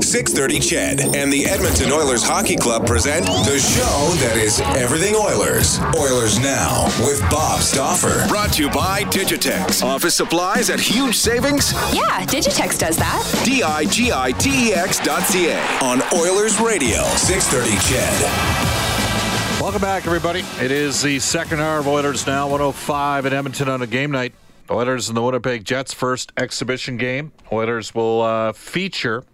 630 CHED and the Edmonton Oilers Hockey Club present the show that is everything Oilers. Oilers Now with Bob Stauffer. Brought to you by Digitex. Office supplies at huge savings. Yeah, Digitex does that. D-I-G-I-T-E-X dot C-A. On Oilers Radio, 630 CHED. Welcome back, everybody. It is the second hour of Oilers Now, 105 in Edmonton on a game night. Oilers and the Winnipeg Jets' first exhibition game. Oilers will uh, feature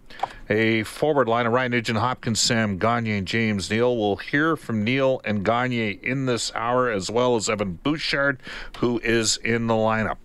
a forward line of Ryan Nugent Hopkins, Sam Gagner, and James Neal. We'll hear from Neal and Gagner in this hour, as well as Evan Bouchard, who is in the lineup.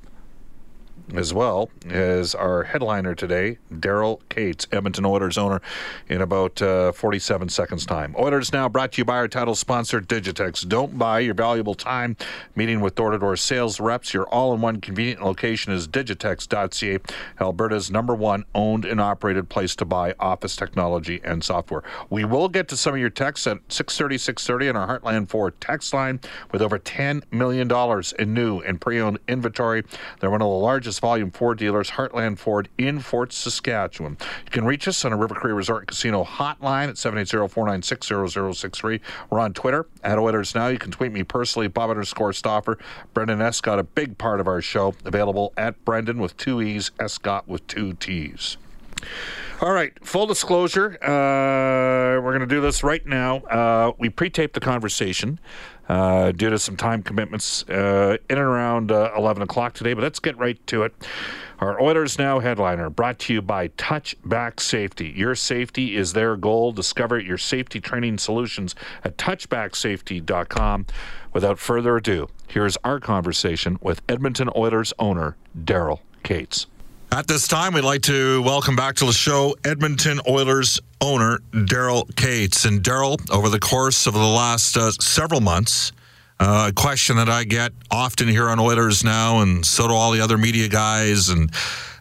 As well as our headliner today, Daryl Katz, Edmonton Oilers owner, in about uh, 47 seconds' time. Oilers now brought to you by our title sponsor, Digitex. Don't buy your valuable time meeting with door to door sales reps. Your all in one convenient location is digitex.ca, Alberta's number one owned and operated place to buy office technology and software. We will get to some of your texts at 630 630 on our Heartland Ford text line with over $10 million in new and pre owned inventory. They're one of the largest volume Ford dealers, Heartland Ford in Fort Saskatchewan. You can reach us on a River Cree Resort Casino hotline at 780-496-0063. We're on Twitter at Oilers Now. You can tweet me personally, Bob underscore Stauffer. Brendan Escott, a big part of our show, available at Brendan with two E's, Escott with two T's. All right, full disclosure. Uh, we're going to do this right now. Uh, we pre taped the conversation uh, due to some time commitments uh, in and around uh, 11 o'clock today, but let's get right to it. Our Oilers Now headliner brought to you by Touchback Safety. Your safety is their goal. Discover your safety training solutions at touchbacksafety.com. Without further ado, here's our conversation with Edmonton Oilers owner Daryl Katz. At this time, we'd like to welcome back to the show Edmonton Oilers owner Daryl Katz. And Daryl, over the course of the last uh, several months, uh, a question that I get often here on Oilers now, and so do all the other media guys, and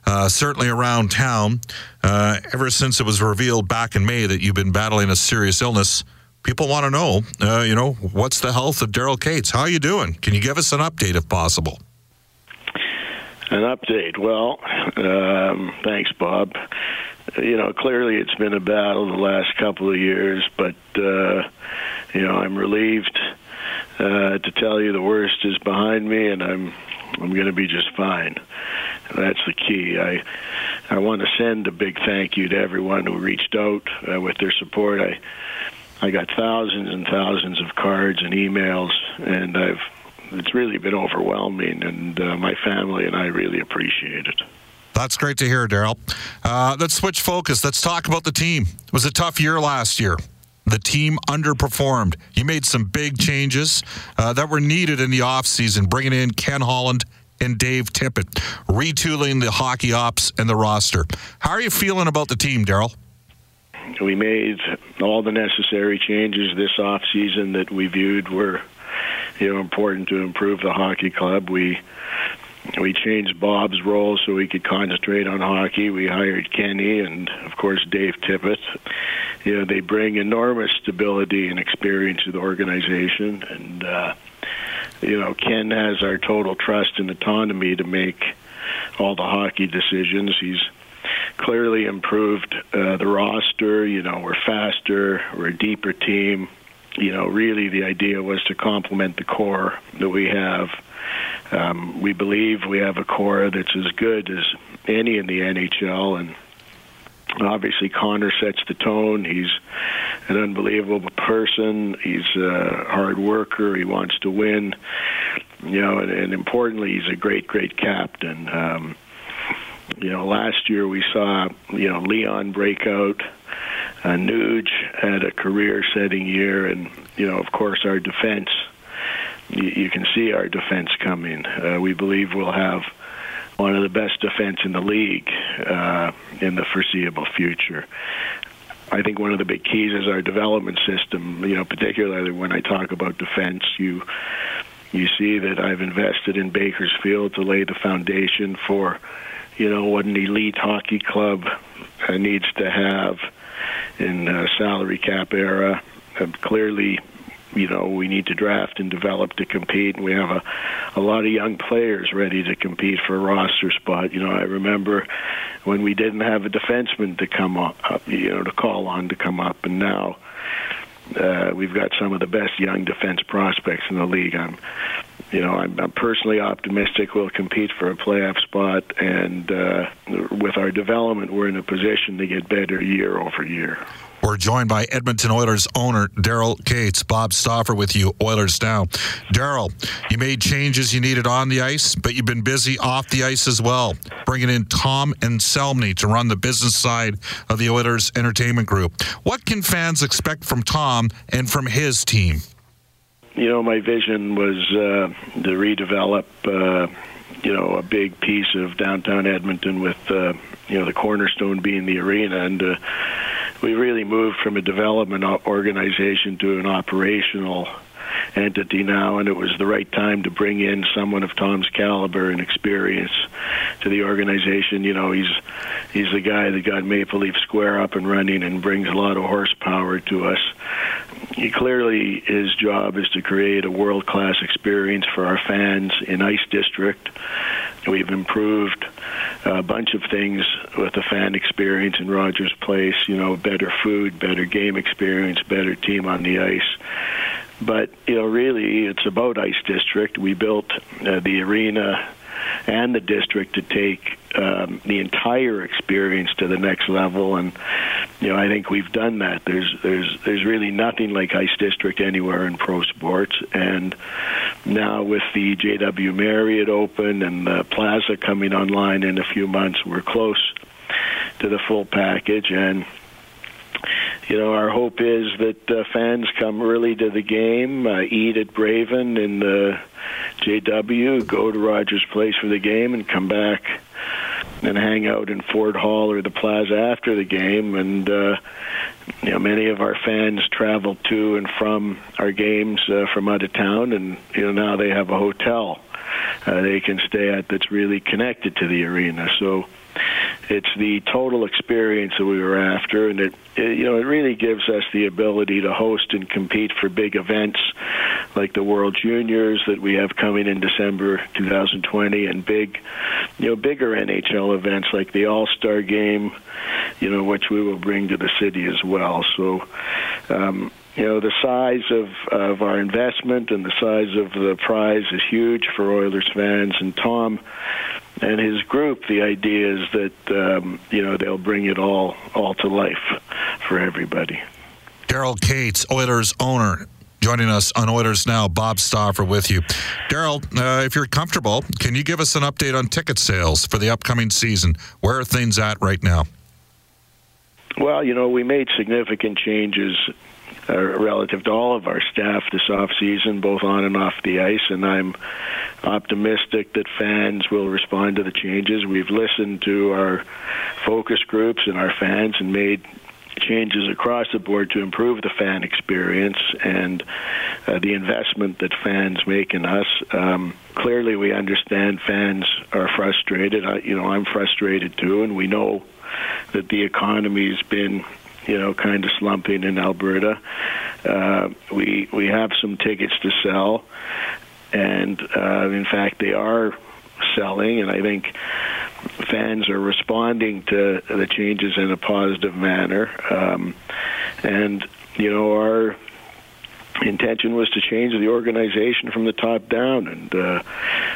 uh, certainly around town, uh, ever since it was revealed back in May that you've been battling a serious illness. People want to know, uh, you know, what's the health of Daryl Katz? How are you doing? Can you give us an update if possible? An update. Well, um, thanks, Bob. You know, clearly it's been a battle the last couple of years, but uh, you know, I'm relieved uh, to tell you the worst is behind me, and I'm I'm going to be just fine. That's the key. I I want to send a big thank you to everyone who reached out uh, with their support. I I got thousands and thousands of cards and emails, and I've it's really been overwhelming, and uh, my family and I really appreciate it. That's great to hear, Daryl. Uh, let's switch focus. Let's talk about the team. It was a tough year last year. The team underperformed. You made some big changes uh, that were needed in the offseason, bringing in Ken Holland and Dave Tippett, retooling the hockey ops and the roster. How are you feeling about the team, Daryl? We made all the necessary changes this offseason that we viewed were you know important to improve the hockey club. We we changed Bob's role so he could concentrate on hockey. We hired Kenny and of course Dave Tippett. You know they bring enormous stability and experience to the organization, and uh, you know Ken has our total trust and autonomy to make all the hockey decisions. He's clearly improved uh, the roster. You know we're faster, we're a deeper team you know, really the idea was to complement the core that we have. Um, we believe we have a core that's as good as any in the NHL, and obviously Connor sets the tone. He's an unbelievable person. He's a hard worker. He wants to win. You know, and, and importantly, he's a great, great captain. Um, you know, last year we saw you know Leon breakout. Uh, Nuge had a career-setting year, and you know, of course, our defense. You, you can see our defense coming. Uh, we believe we'll have one of the best defense in the league uh, in the foreseeable future. I think one of the big keys is our development system. You know, particularly when I talk about defense, you you see that I've invested in Bakersfield to lay the foundation for, you know, what an elite hockey club uh, needs to have in a salary cap era. Uh, clearly, you know, we need to draft and develop to compete. And we have a, a lot of young players ready to compete for a roster spot. You know, I remember when we didn't have a defenseman to come up, you know, to call on to come up, and now uh, we've got some of the best young defense prospects in the league. I'm, you know, I'm, I'm personally optimistic we'll compete for a playoff spot, and uh, with our development, we're in a position to get better year over year. We're joined by Edmonton Oilers owner Daryl Katz. Bob Stauffer with you, Oilers Now. Daryl, you made changes you needed on the ice, but you've been busy off the ice as well, bringing in Tom Anselmi to run the business side of the Oilers Entertainment Group. What can fans expect from Tom and from his team? You know, my vision was uh, to redevelop. Uh, you know, a big piece of downtown Edmonton with, uh, you know, the cornerstone being the arena. And uh, we really moved from a development organization to an operational entity now, and it was the right time to bring in someone of Tom's caliber and experience to the organization. You know, he's he's the guy that got Maple Leaf Square up and running and brings a lot of horsepower to us. He clearly his job is to create a world class experience for our fans in Ice District. We've improved a bunch of things with the fan experience in Rogers Place. You know, better food, better game experience, better team on the ice. But you know, really, it's about Ice District. We built uh, the arena and the district to take um, the entire experience to the next level. And you know, I think we've done that. There's there's there's really nothing like Ice District anywhere in pro sports. And now with the JW Marriott open and the Plaza coming online in a few months, we're close to the full package and you know, our hope is that uh, fans come early to the game, uh, eat at Braven in the JW, go to Rogers Place for the game, and come back and hang out in Ford Hall or the Plaza after the game. And uh, you know, many of our fans travel to and from our games uh, from out of town, and you know now they have a hotel uh, they can stay at that's really connected to the arena. So it's the total experience that we were after, and it, it, you know it really gives us the ability to host and compete for big events like the World Juniors that we have coming in December 2020, and big, you know, bigger NHL events like the All Star Game, you know, which we will bring to the city as well. So. Um, you know the size of of our investment and the size of the prize is huge for Oilers fans and Tom and his group, the idea is that um, you know they'll bring it all all to life for everybody. Daryl Katz, Oilers owner, joining us on Oilers Now. Bob Stauffer with you. Daryl, uh, if you're comfortable, can you give us an update on ticket sales for the upcoming season? Where are things at right now? Well, you know, we made significant changes uh, relative to all of our staff this off season, both on and off the ice, and I'm optimistic that fans will respond to the changes. We've listened to our focus groups and our fans and made changes across the board to improve the fan experience and uh, the investment that fans make in us. Um, clearly, we understand fans are frustrated. I, you know, I'm frustrated too, and we know that the economy's been you know, kind of slumping in Alberta. Uh, we we have some tickets to sell, and uh, in fact, they are selling, and I think fans are responding to the changes in a positive manner. Um, and you know, our intention was to change the organization from the top down, and uh,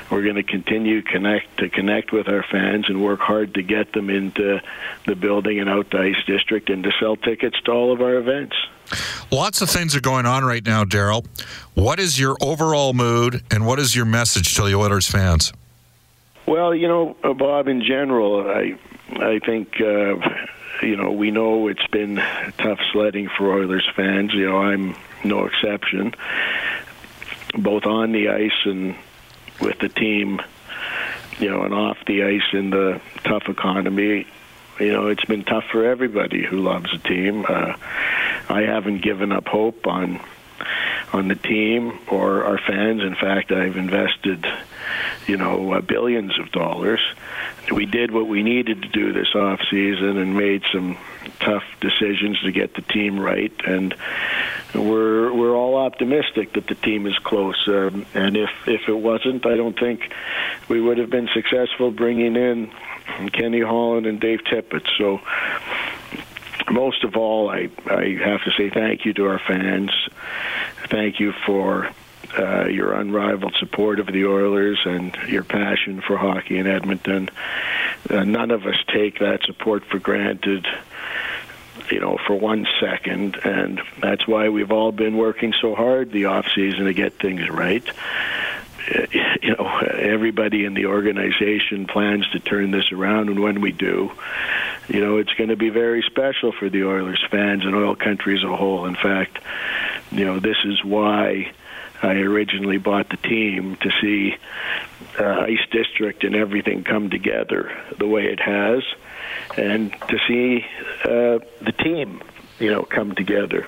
we're going to continue connect to connect with our fans and work hard to get them into the building and out to Ice District and to sell tickets to all of our events. Lots of things are going on right now, Daryl. What is your overall mood, and what is your message to the Oilers fans? Well, you know, uh, Bob. In general, I I think uh, you know we know it's been tough sledding for Oilers fans. You know, I'm no exception. Both on the ice and with the team, you know, and off the ice in the tough economy. You know, it's been tough for everybody who loves the team. Uh, I haven't given up hope on on the team or our fans. In fact, I've invested, you know, uh, billions of dollars. We did what we needed to do this off season and made some tough decisions to get the team right. And we're we're all optimistic that the team is close. Um, and if if it wasn't, I don't think we would have been successful bringing in Kenny Holland and Dave Tippett. So most of all, I, I have to say thank you to our fans. Thank you for uh, your unrivaled support of the Oilers and your passion for hockey in Edmonton. Uh, none of us take that support for granted, you know, for one second, and that's why we've all been working so hard the off season to get things right. you know, everybody in the organization plans to turn this around, and when we do, you know, it's going to be very special for the Oilers fans and oil country as a whole. In fact, you know, this is why I originally bought the team to see uh, Ice District and everything come together the way it has, and to see uh, the team, you know, come together,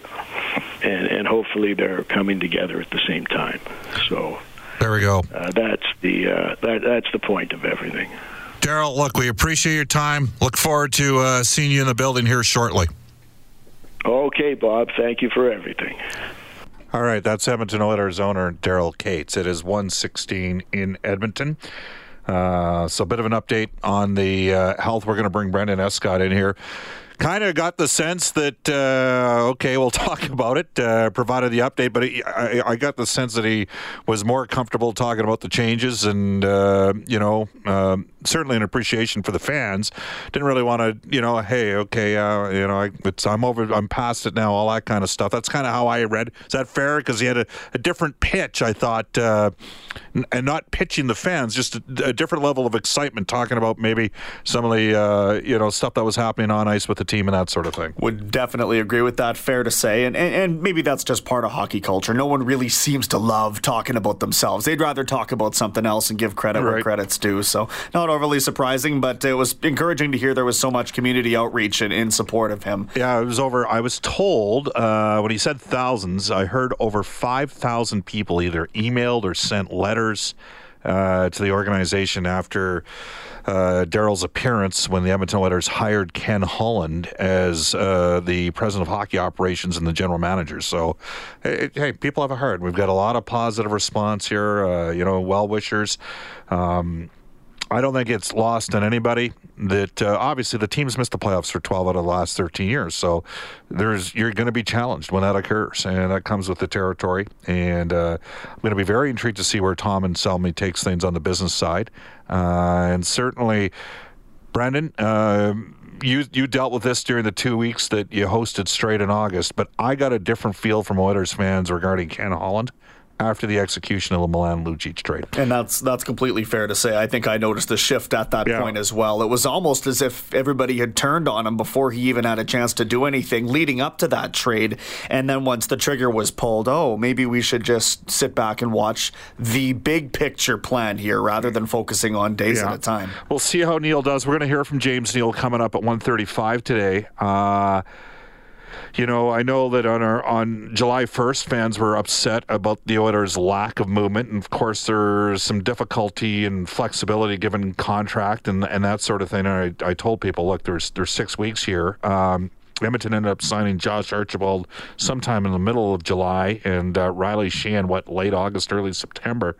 and and hopefully they're coming together at the same time. So there we go. Uh, that's the uh, that, that's the point of everything. Daryl, look, we appreciate your time. Look forward to uh, seeing you in the building here shortly. Okay, Bob. Thank you for everything. All right, that's Edmonton Oilers owner Daryl Katz. It is 116 in Edmonton. Uh, so, a bit of an update on the uh, health. We're going to bring Brendan Escott in here kind of got the sense that uh, okay, we'll talk about it. Uh, provided the update, but he, I, I, got the sense that he was more comfortable talking about the changes, and uh, you know, um, certainly an appreciation for the fans. Didn't really want to, you know, hey, okay, uh, you know, I, I'm over, I'm past it now, all that kind of stuff. That's kind of how I read. Is that fair? Because he had a, a, different pitch, I thought, uh, and not pitching the fans, just a, a, different level of excitement, talking about maybe some of the, uh, you know, stuff that was happening on ice with the team and that sort of thing. Would definitely agree with that. Fair to say, and and, and maybe that's just part of hockey culture. No one really seems to love talking about themselves. They'd rather talk about something else and give credit right. where credit's due. So not overly surprising, but it was encouraging to hear there was so much community outreach in, in support of him. Yeah, it was over. I was told uh, when he said thousands, I heard over five thousand people either emailed or sent letters uh, to the organization after uh, Daryl's appearance when the Edmonton Oilers hired Ken Holland as uh, the president of hockey operations and the general manager. So, hey, hey, people have a heart. We've got a lot of positive response here. Uh, you know, well wishers. Um, I don't think it's lost on anybody that uh, obviously the team's missed the playoffs for 12 out of the last 13 years. So there's you're going to be challenged when that occurs, and that comes with the territory. And uh, I'm going to be very intrigued to see where Tom Anselmi takes things on the business side, uh, and certainly, Brendan. Uh, you you dealt with this during the two weeks that you hosted straight in August, but I got a different feel from Oilers fans regarding Ken Holland after the execution of the Milan Lucic trade. And that's that's completely fair to say. I think I noticed the shift at that yeah. point as well. It was almost as if everybody had turned on him before he even had a chance to do anything leading up to that trade. And then once the trigger was pulled, oh, maybe we should just sit back and watch the big picture plan here rather than focusing on days yeah. at a time. We'll see how Neal does. We're going to hear from James Neal coming up at 1:35 today. Uh, you know, I know that on our on July 1st, fans were upset about the Oilers' lack of movement, and of course, there's some difficulty and flexibility given contract and and that sort of thing. And I, I told people, look, there's there's six weeks here. Um, Edmonton ended up signing Josh Archibald sometime in the middle of July, and uh, Riley Sheahan, what late August, early September.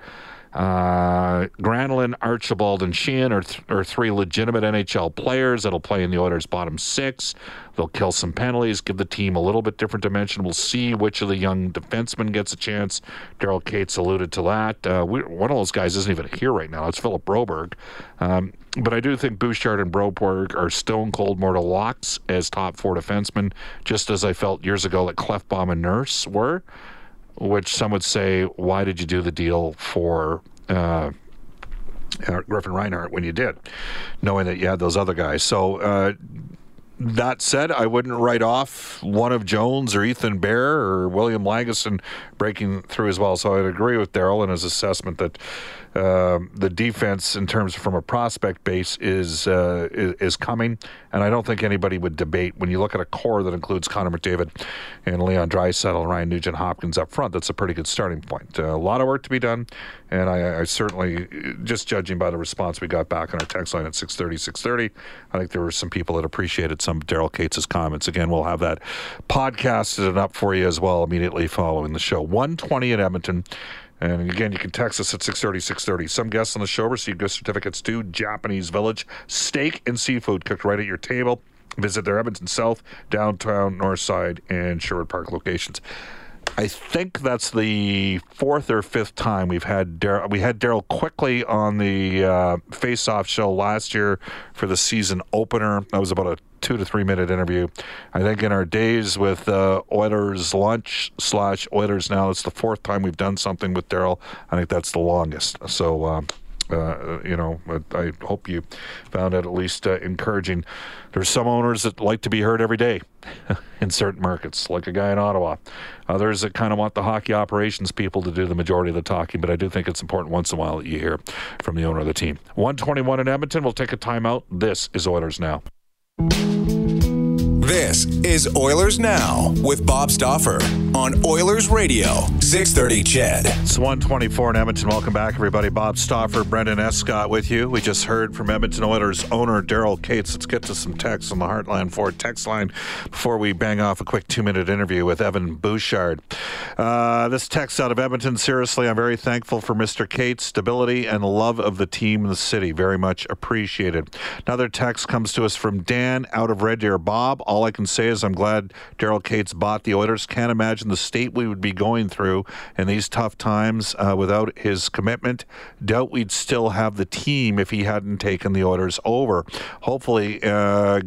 Uh, Granlund, Archibald, and Sheahan are, th- are three legitimate NHL players that'll play in the Oilers' bottom six. They'll kill some penalties, give the team a little bit different dimension. We'll see which of the young defensemen gets a chance. Daryl Katz alluded to that. Uh, we, one of those guys isn't even here right now. It's Philip Broberg. Um, but I do think Bouchard and Broberg are stone cold mortal locks as top four defensemen, just as I felt years ago that Klefbom and Nurse were which some would say, why did you do the deal for uh, Griffin Reinhart when you did, knowing that you had those other guys. So uh, that said, I wouldn't write off one of Jones or Ethan Bear or William Lagesson breaking through as well. So I'd agree with Daryl in his assessment that uh, the defense, in terms from a prospect base, is, uh, is, is coming, and I don't think anybody would debate when you look at a core that includes Connor McDavid and Leon Draisaitl and Ryan Nugent Hopkins up front. That's a pretty good starting point. Uh, a lot of work to be done, and I, I, certainly, just judging by the response we got back on our text line at 6:30, 6:30, I think there were some people that appreciated some Daryl Katz' comments. Again, we'll have that podcasted and up for you as well immediately following the show. 120 in Edmonton. And again, you can text us at 630, 630. Some guests on the show receive gift certificates to Japanese Village. Steak and seafood cooked right at your table. Visit their Edmonton South, Downtown, Northside, and Sherwood Park locations. I think that's the fourth or fifth time we've had Daryl. We had Daryl quickly on the uh, Face Off show last year for the season opener. That was about a two to three minute interview. I think in our days with uh, Oilers lunch slash Oilers now, it's the fourth time we've done something with Daryl. I think that's the longest. So. Uh, uh, you know, I hope you found it at least uh, encouraging. There's some owners that like to be heard every day in certain markets, like a guy in Ottawa. Others that kind of want the hockey operations people to do the majority of the talking, but I do think it's important once in a while that you hear from the owner of the team. 121 in Edmonton. We'll take a timeout. This is Oilers Now. This is Oilers Now with Bob Stauffer on Oilers Radio, 630 CHED. It's 124 in Edmonton. Welcome back, everybody. Bob Stauffer, Brendan Escott with you. We just heard from Edmonton Oilers owner Daryl Katz. Let's get to some text on the Heartland Ford text line before we bang off a quick two minute interview with Evan Bouchard. Uh, this text out of Edmonton. Seriously, I'm very thankful for Mr. Katz' stability and love of the team and the city. Very much appreciated. Another text comes to us from Dan out of Red Deer. Bob, all all I can say is I'm glad Daryl Katz bought the Oilers. Can't imagine the state we would be going through in these tough times uh, without his commitment. Doubt we'd still have the team if he hadn't taken the Oilers over. Hopefully, uh,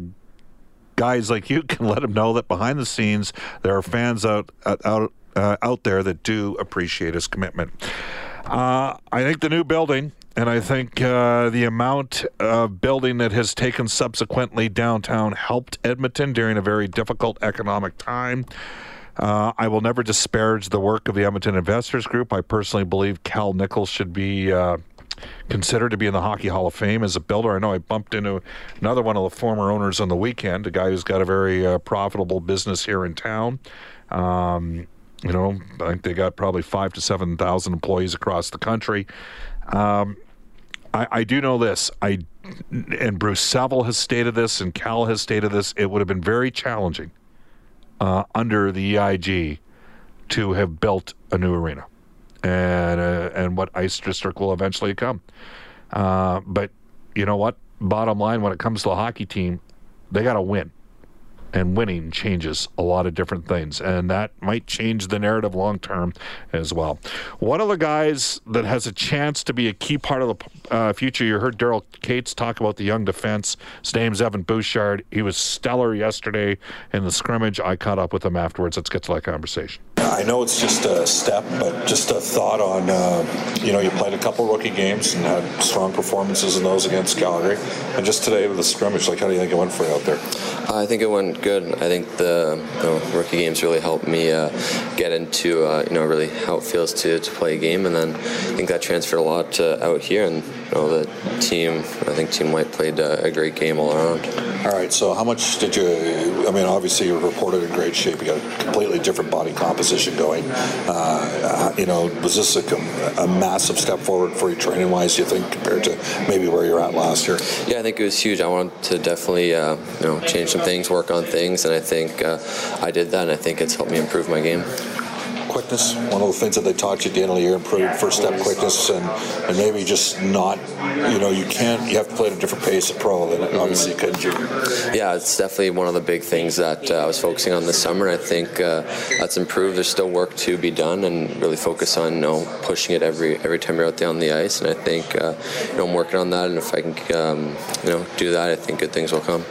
guys like you can let him know that behind the scenes there are fans out out uh, out there that do appreciate his commitment. Uh, I think the new building and I think uh, the amount of building that has taken subsequently downtown helped Edmonton during a very difficult economic time. Uh, I will never disparage the work of the Edmonton Investors Group. I personally believe Cal Nichols should be uh, considered to be in the Hockey Hall of Fame as a builder. I know I bumped into another one of the former owners on the weekend, a guy who's got a very uh, profitable business here in town. Um, you know, I think they got probably five to seven thousand employees across the country. Um, I, I do know this. I and Bruce Saville has stated this, and Cal has stated this. It would have been very challenging uh, under the EIG to have built a new arena, and uh, and what ice district will eventually come. Uh, but you know what? Bottom line, when it comes to a hockey team, they got to win and winning changes a lot of different things, and that might change the narrative long term as well. One of the guys that has a chance to be a key part of the uh, future, you heard Daryl Katz talk about the young defense. His name's Evan Bouchard. He was stellar yesterday in the scrimmage. I caught up with him afterwards. Let's get to that conversation. I know it's just a step, but just a thought on, uh, you know, you played a couple rookie games and had strong performances in those against Calgary. And just today with the scrimmage, like, how do you think it went for you out there? I think it went good. I think the you know, rookie games really helped me uh, get into, uh, you know, really how it feels to, to play a game. And then I think that transferred a lot out here. And, know, the team, I think Team White played a, a great game all around. All right, so how much did you, I mean, obviously you are reported in great shape. You got a completely different body composition going. Uh, you know, was this a, a, massive step forward for you training wise? You think compared to maybe where you're at last year? Yeah, I think it was huge. I wanted to definitely uh, you know change some things, work on things, and I think uh, I did that. And I think it's helped me improve my game quickness. One of the things that they taught you at the end of the year, improved first step quickness, and, and maybe just not, you know, you can't, you have to play at a different pace at pro than obviously you could. Yeah, it's definitely one of the big things that uh, I was focusing on this summer. I think uh, that's improved. There's still work to be done, and really focus on you know pushing it every every time you're out there on the ice. And I think uh, you know I'm working on that, and if I can um, you know do that, I think good things will come.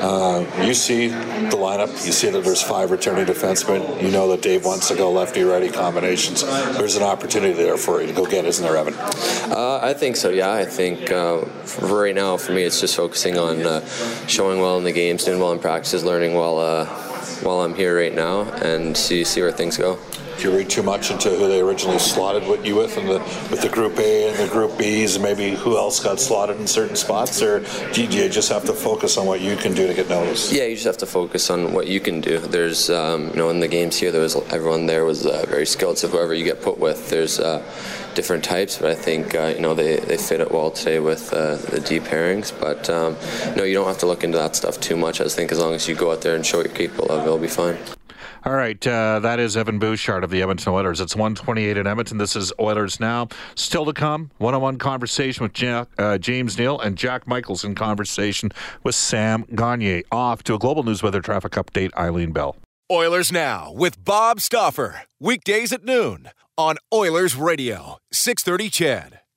Uh, you see the lineup. You see that there's five returning defensemen. You know that Dave wants to go lefty righty combinations. There's an opportunity there for you to go get, isn't there, Evan? Uh, I think so. Yeah, I think uh, right now for me it's just focusing on uh, showing well in the games, doing well in practices, learning while uh, while I'm here right now, and see see where things go do you read too much into who they originally slotted with you with, and the with the Group A and the Group Bs, and maybe who else got slotted in certain spots, or do you just have to focus on what you can do to get noticed? Yeah, you just have to focus on what you can do. There's, um, you know, in the games here, there was everyone there was uh, very skilled. So whoever you get put with, there's uh, different types, but I think uh, you know they, they fit it well today with uh, the D pairings. But um, no, you don't have to look into that stuff too much. I think as long as you go out there and show capable of, it'll be fine. All right, uh, that is Evan Bouchard of the Edmonton Oilers. It's 128 in Edmonton. This is Oilers Now. Still to come, one-on-one conversation with Jack, uh, James Neal and Jack Michaels in conversation with Sam Gagner. Off to a global news weather traffic update, Eileen Bell. Oilers Now with Bob Stauffer. Weekdays at noon on Oilers Radio, 630 CHED.